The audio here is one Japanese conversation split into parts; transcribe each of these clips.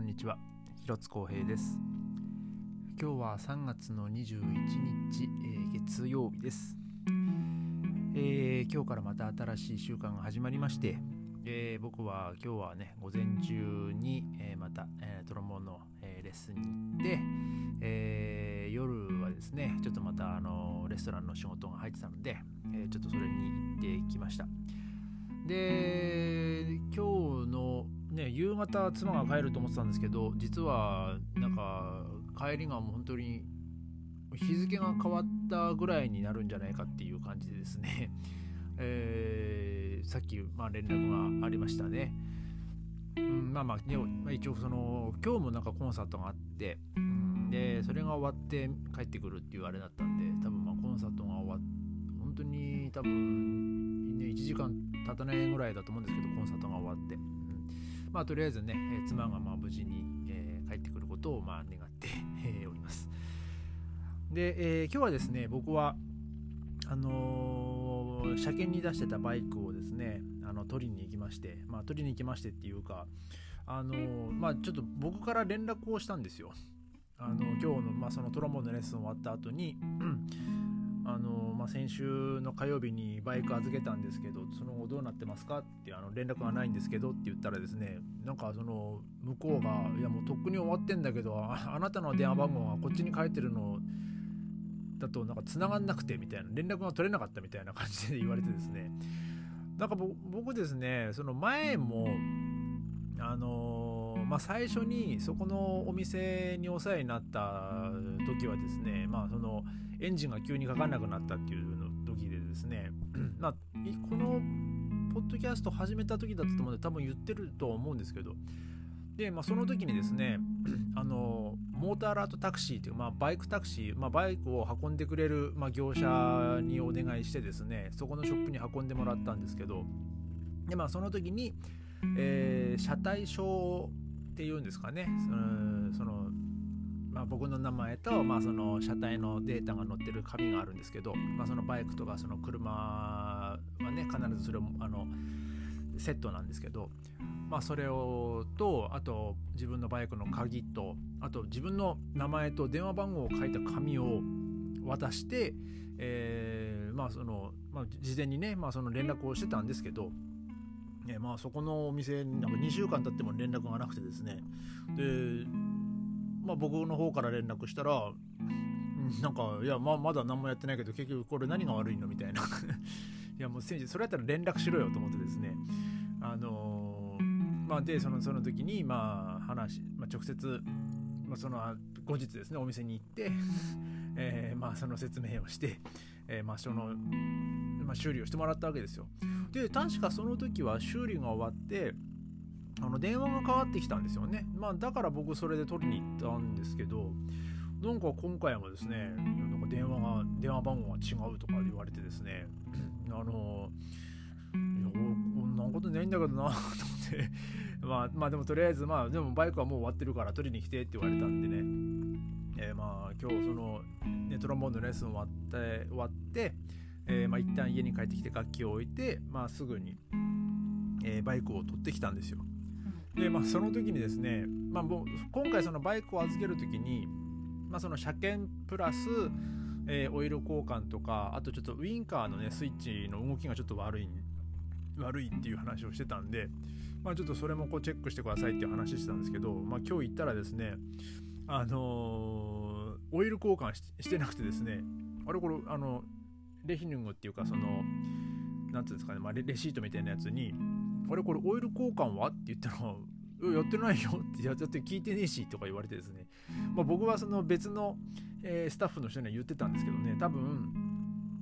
んにちは。広津光平です。今日は3月の21日、えー、月曜日です、えー、今日からまた新しい週間が始まりまして、えー、僕は今日はね午前中に、えまた、えトロンボーンの、えレッスンに行って、え夜はですねちょっとまたあのレストランの仕事が入ってたので、えちょっとそれに行ってきました。で今日のね、夕方妻が帰ると思ってたんですけど実はなんか帰りがもう本当に日付が変わったぐらいになるんじゃないかっていう感じでですね、えー、さっき、まあ、連絡がありましたね。うん、まあまあ、ね、一応その今日もなんかコンサートがあって、うん、でそれが終わって帰ってくるっていうあれだったんで多分まあコンサートが終わって本当に多分、ね、1時間経たないぐらいだと思うんですけどコンサートが終わって。まあ、とりあえずね、え妻がまあ無事に、え、帰ってくることをまあ願って おります。で、え、今日はですね、僕は、あのー、車検に出してたバイクをですね、あの取りに行きまして、まあ、取りに行きましてっていうか、あのー、まあ、ちょっと僕から連絡をしたんですよ。あの今日の,、まあそのトロンボーンのレッスン終わった後にあのまあ、先週の火曜日にバイク預けたんですけどその後どうなってますかってあの連絡がないんですけどって言ったらですねなんかその向こうがいやもうとっくに終わってんだけどあなたの電話番号がこっちに書いてるのだとなんか繋がんなくてみたいな連絡が取れなかったみたいな感じで言われてですね。なんか僕ですねその前もあの、まあ、最初にそこのお店にお世話になった時はですねまあそのエンジンが急にかかんなくなったっていうの時でですね、まあ、このポッドキャスト始めた時だったと思うんで多分言ってると思うんですけどで、まあ、その時にですね あのモーターラートタクシーっていう、まあ、バイクタクシー、まあ、バイクを運んでくれる、まあ、業者にお願いしてですねそこのショップに運んでもらったんですけどで、まあ、その時に、えー、車体証っていうんですかね。そのまあ、僕の名前と、まあ、その車体のデータが載ってる紙があるんですけど、まあ、そのバイクとかその車はね必ずそれをあのセットなんですけど、まあ、それをとあと自分のバイクの鍵とあと自分の名前と電話番号を書いた紙を渡して、えー、まあそのまあ、事前にね、まあ、その連絡をしてたんですけど、ねまあ、そこのお店になんか2週間経っても連絡がなくてですねでまあ、僕の方から連絡したら、なんか、いや、ままだ何もやってないけど、結局これ何が悪いのみたいな。いや、もう選手、それやったら連絡しろよと思ってですね。あのー、まあ、で、その、その時に、まあ、話、まあ、直接、まあ、その、後日ですね、お店に行って、え、まあ、その説明をして、えー、まあ、その、まあ、修理をしてもらったわけですよ。で、確かその時は修理が終わって、あの電話がかかってきたんですよね。まあだから僕それで取りに行ったんですけど、なんか今回もですね、なんか電話が、電話番号が違うとか言われてですね、あの、いや、こんなことないんだけどなと思ってまあ、まあでもとりあえず、まあでもバイクはもう終わってるから取りに来てって言われたんでね、えー、まあ今日その、ね、トロンボーンのレッスン終わって、終わって、えー、まあ一旦家に帰ってきて楽器を置いて、まあすぐに、えー、バイクを取ってきたんですよ。で、まあ、その時にですね、まあ、もう今回そのバイクを預ける時に、まあ、その車検プラス、えー、オイル交換とかあとちょっとウインカーのねスイッチの動きがちょっと悪い悪いっていう話をしてたんで、まあ、ちょっとそれもこうチェックしてくださいっていう話してたんですけど、まあ、今日行ったらですねあのー、オイル交換してなくてですねあれこれあのレヒヌングっていうかその何ていうんですかね、まあ、レシートみたいなやつにあれこれオイル交換は？って言ったら、やってないよ。って、やって聞いてねえしとか言われてですね、まあ、僕はその別の、えー、スタッフの人には言ってたんですけどね、多分、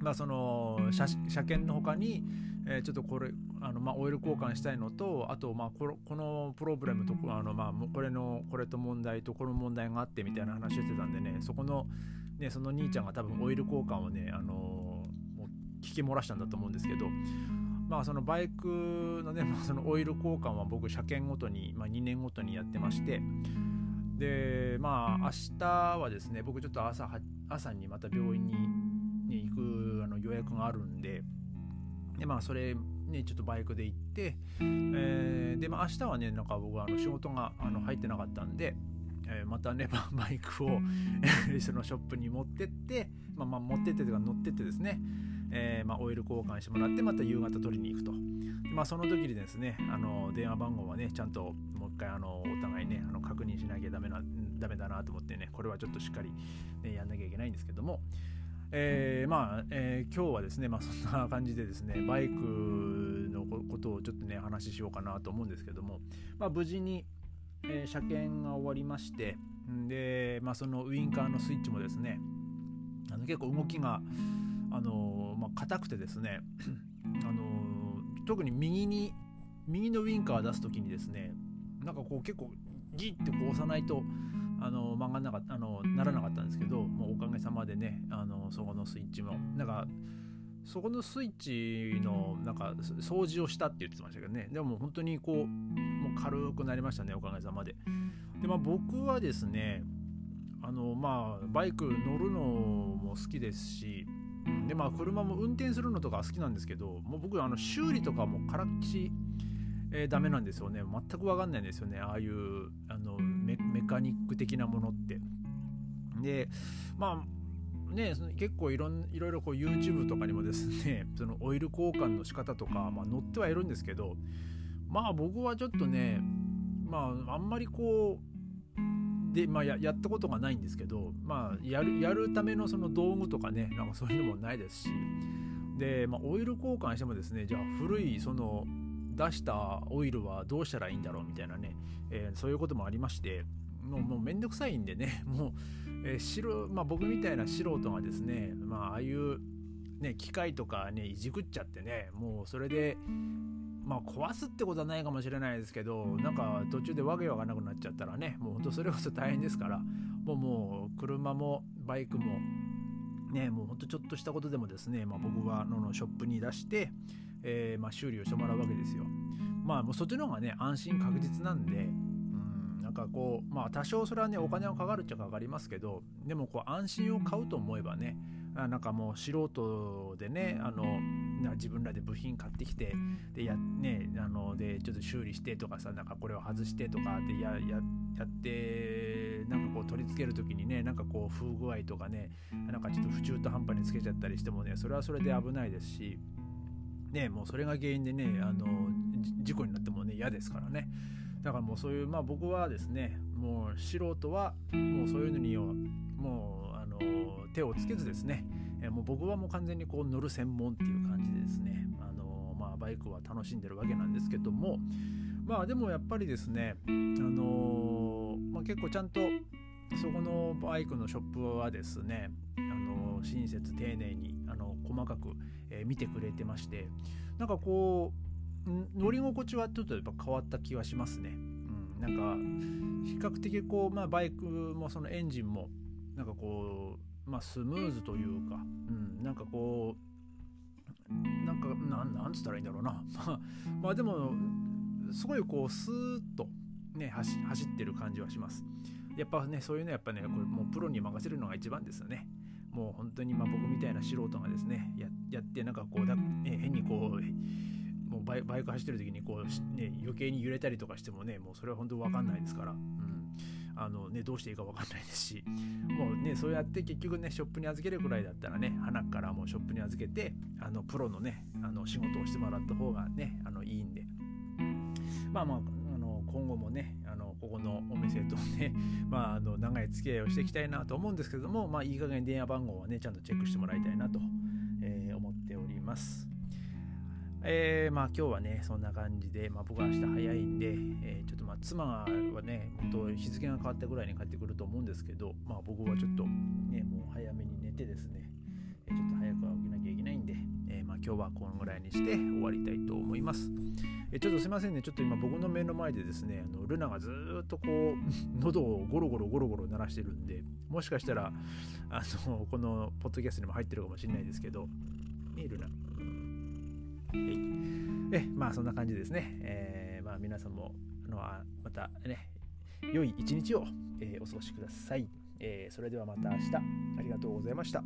まあ、その車車検の他に、えー、ちょっとこれあの、まあ、オイル交換したいのとあと、まあ、このこのプロブレムとあの、まあ、これのこれと問題とこの問題があってみたいな話をしてたんでね。そこの、ね、その兄ちゃんが多分オイル交換をね、あの聞き漏らしたんだと思うんですけどまあそのバイクのね、まあ、そのオイル交換は僕車検ごとに、まあ、2年ごとにやってましてでまあ明日はですね僕ちょっと朝朝にまた病院に、ね、行くあの予約があるんででまあそれね、ちょっとバイクで行って、えー、で、まあ、明日はね、なんか僕はあの仕事があの入ってなかったんで、えー、またね、バイクを そのショップに持ってって、まあ、まあ持ってってというか乗ってってですね、えー、まあ、オイル交換してもらってまた夕方取りに行くと、まあ、その時にですねあの電話番号はねちゃんともう一回あのお互いねあの確認しなきゃダメなダメだなと思ってねこれはちょっとしっかり、ね、やんなきゃいけないんですけども、えー、まあ、えー、今日はですね、まあ、そんな感じでですねバイクのことをちょっとね話ししようかなと思うんですけども、まあ、無事に、えー、車検が終わりましてで、まあ、そのウインカーのスイッチもですねあの結構動きがあのまあ、硬くてですね あの特に右に右のウインカー出す時にですねなんかこう結構ギッてこう押さないとあの曲がんなかったあのならなかったんですけどもうおかげさまでねあのそこのスイッチもなんかそこのスイッチのなんか掃除をしたって言ってましたけどね。でも本当にこうもう軽くなりましたねおかげさまで。でまあ僕はですねあのまあバイク乗るのも好きですしでまあ車も運転するのとか好きなんですけどもう僕あの修理とかもからっきし、えー、ダメなんですよね。全く分かんないんですよね。ああいうあのメカニック的なものって。でまあね結構いろいろいろこう YouTube とかにもですね そのオイル交換の仕方とか、まあ、載ってはいるんですけどまあ僕はちょっとねまああんまりこうで、まあや、やったことがないんですけど、まあ、やるやるためのその道具とかねなんかそういうのもないですしで、まあ、オイル交換してもですねじゃあ古いその出したオイルはどうしたらいいんだろうみたいなね、えー、そういうこともありましてもうもうめんどくさいんでね もう、えー白まあ、僕みたいな素人がですね、まあ、ああいう、ね、機械とかねいじくっちゃってねもうそれでまあ壊すってことはないかもしれないですけどなんか途中でわけわかんなくなっちゃったらねもうほんとそれこそ大変ですからもうもう車もバイクもねもうほんとちょっとしたことでもですね、まあ、僕はのショップに出して、えー、まあ、修理をしてもらうわけですよ。まあもうそっちの方がね安心確実なんでうんなんかこうまあ多少それはねお金はかかるっちゃかかりますけどでもこう安心を買うと思えばねあなんかもう素人でねあの自分らで部品買ってきてでや,、ね、あのでちょっと修理してとかさなんかこれを外してとかでやややってなんかこう取り付ける時にねなんかこう風具合とかねなんかちょっと不中途半端につけちゃったりしてもねそれはそれで危ないですし。ね、もうそれが原因でねあの事故になってもね嫌ですからねだからもうそういうまあ僕はですねもう素人はもうそういうのにもう手をつけずですね、えもう僕はもう完全にこう乗る専門っていう感じでですね、あのまあ、バイクは楽しんでるわけなんですけどもまあでもやっぱりですね、あのまあ、結構ちゃんとそこのバイクのショップはですね、あの親切丁寧にあの細かく、え、見てくれてましてなんかこう乗り心地はちょっとやっぱ変わった気はしますね。うん、なんか比較的こう、まあ、バイクもそのエンジンもなんかこう、まあ、スムーズというか、うん、なんかこうなんかなんなんつったらいいんだろうな。まあでもすごいこうスーッとね走走ってる感じはします。やっぱねそういうのやっぱねこれもうプロに任せるのが一番ですよね。もう本当にまあ僕みたいな素人がですねややってなんかこうだ、ね、変にこうもうバイク走ってる時にこう、ね、余計に揺れたりとかしてもねもうそれは本当分かんないですから、あの、ね、どうしていいか分かんないですしもうねそうやって結局ねショップに預けるくらいだったらね花からもうショップに預けてあのプロのねあの仕事をしてもらった方がねあのいいんでまあまああの今後もねあのここのお店とね、まあ、あの長い付き合いをしていきたいなと思うんですけども、まあ、いい加減電話番号はねちゃんとチェックしてもらいたいなと、えー、思っております。えー、まあ今日はね、そんな感じで、まあ僕は明日早いんで、えー、ちょっとまあ妻はね、本当日付が変わったぐらいに帰ってくると思うんですけど、まあ僕はちょっとね、もう早めに寝てですね、ちょっと早く起きなきゃいけないんで、えー、まあ今日はこのぐらいにして終わりたいと思います。えちょっとすいませんね、ちょっと今僕の目の前でですね、あのルナがずっとこう、喉をゴロゴロゴロゴロ鳴らしてるんで、もしかしたら、あの、このポッドキャストにも入ってるかもしれないですけど、ねルナ。えまあそんな感じですね。えー、まあ皆さんもあのまたね、良い一日を、えー、お過ごしください。えー、それではまた明日ありがとうございました。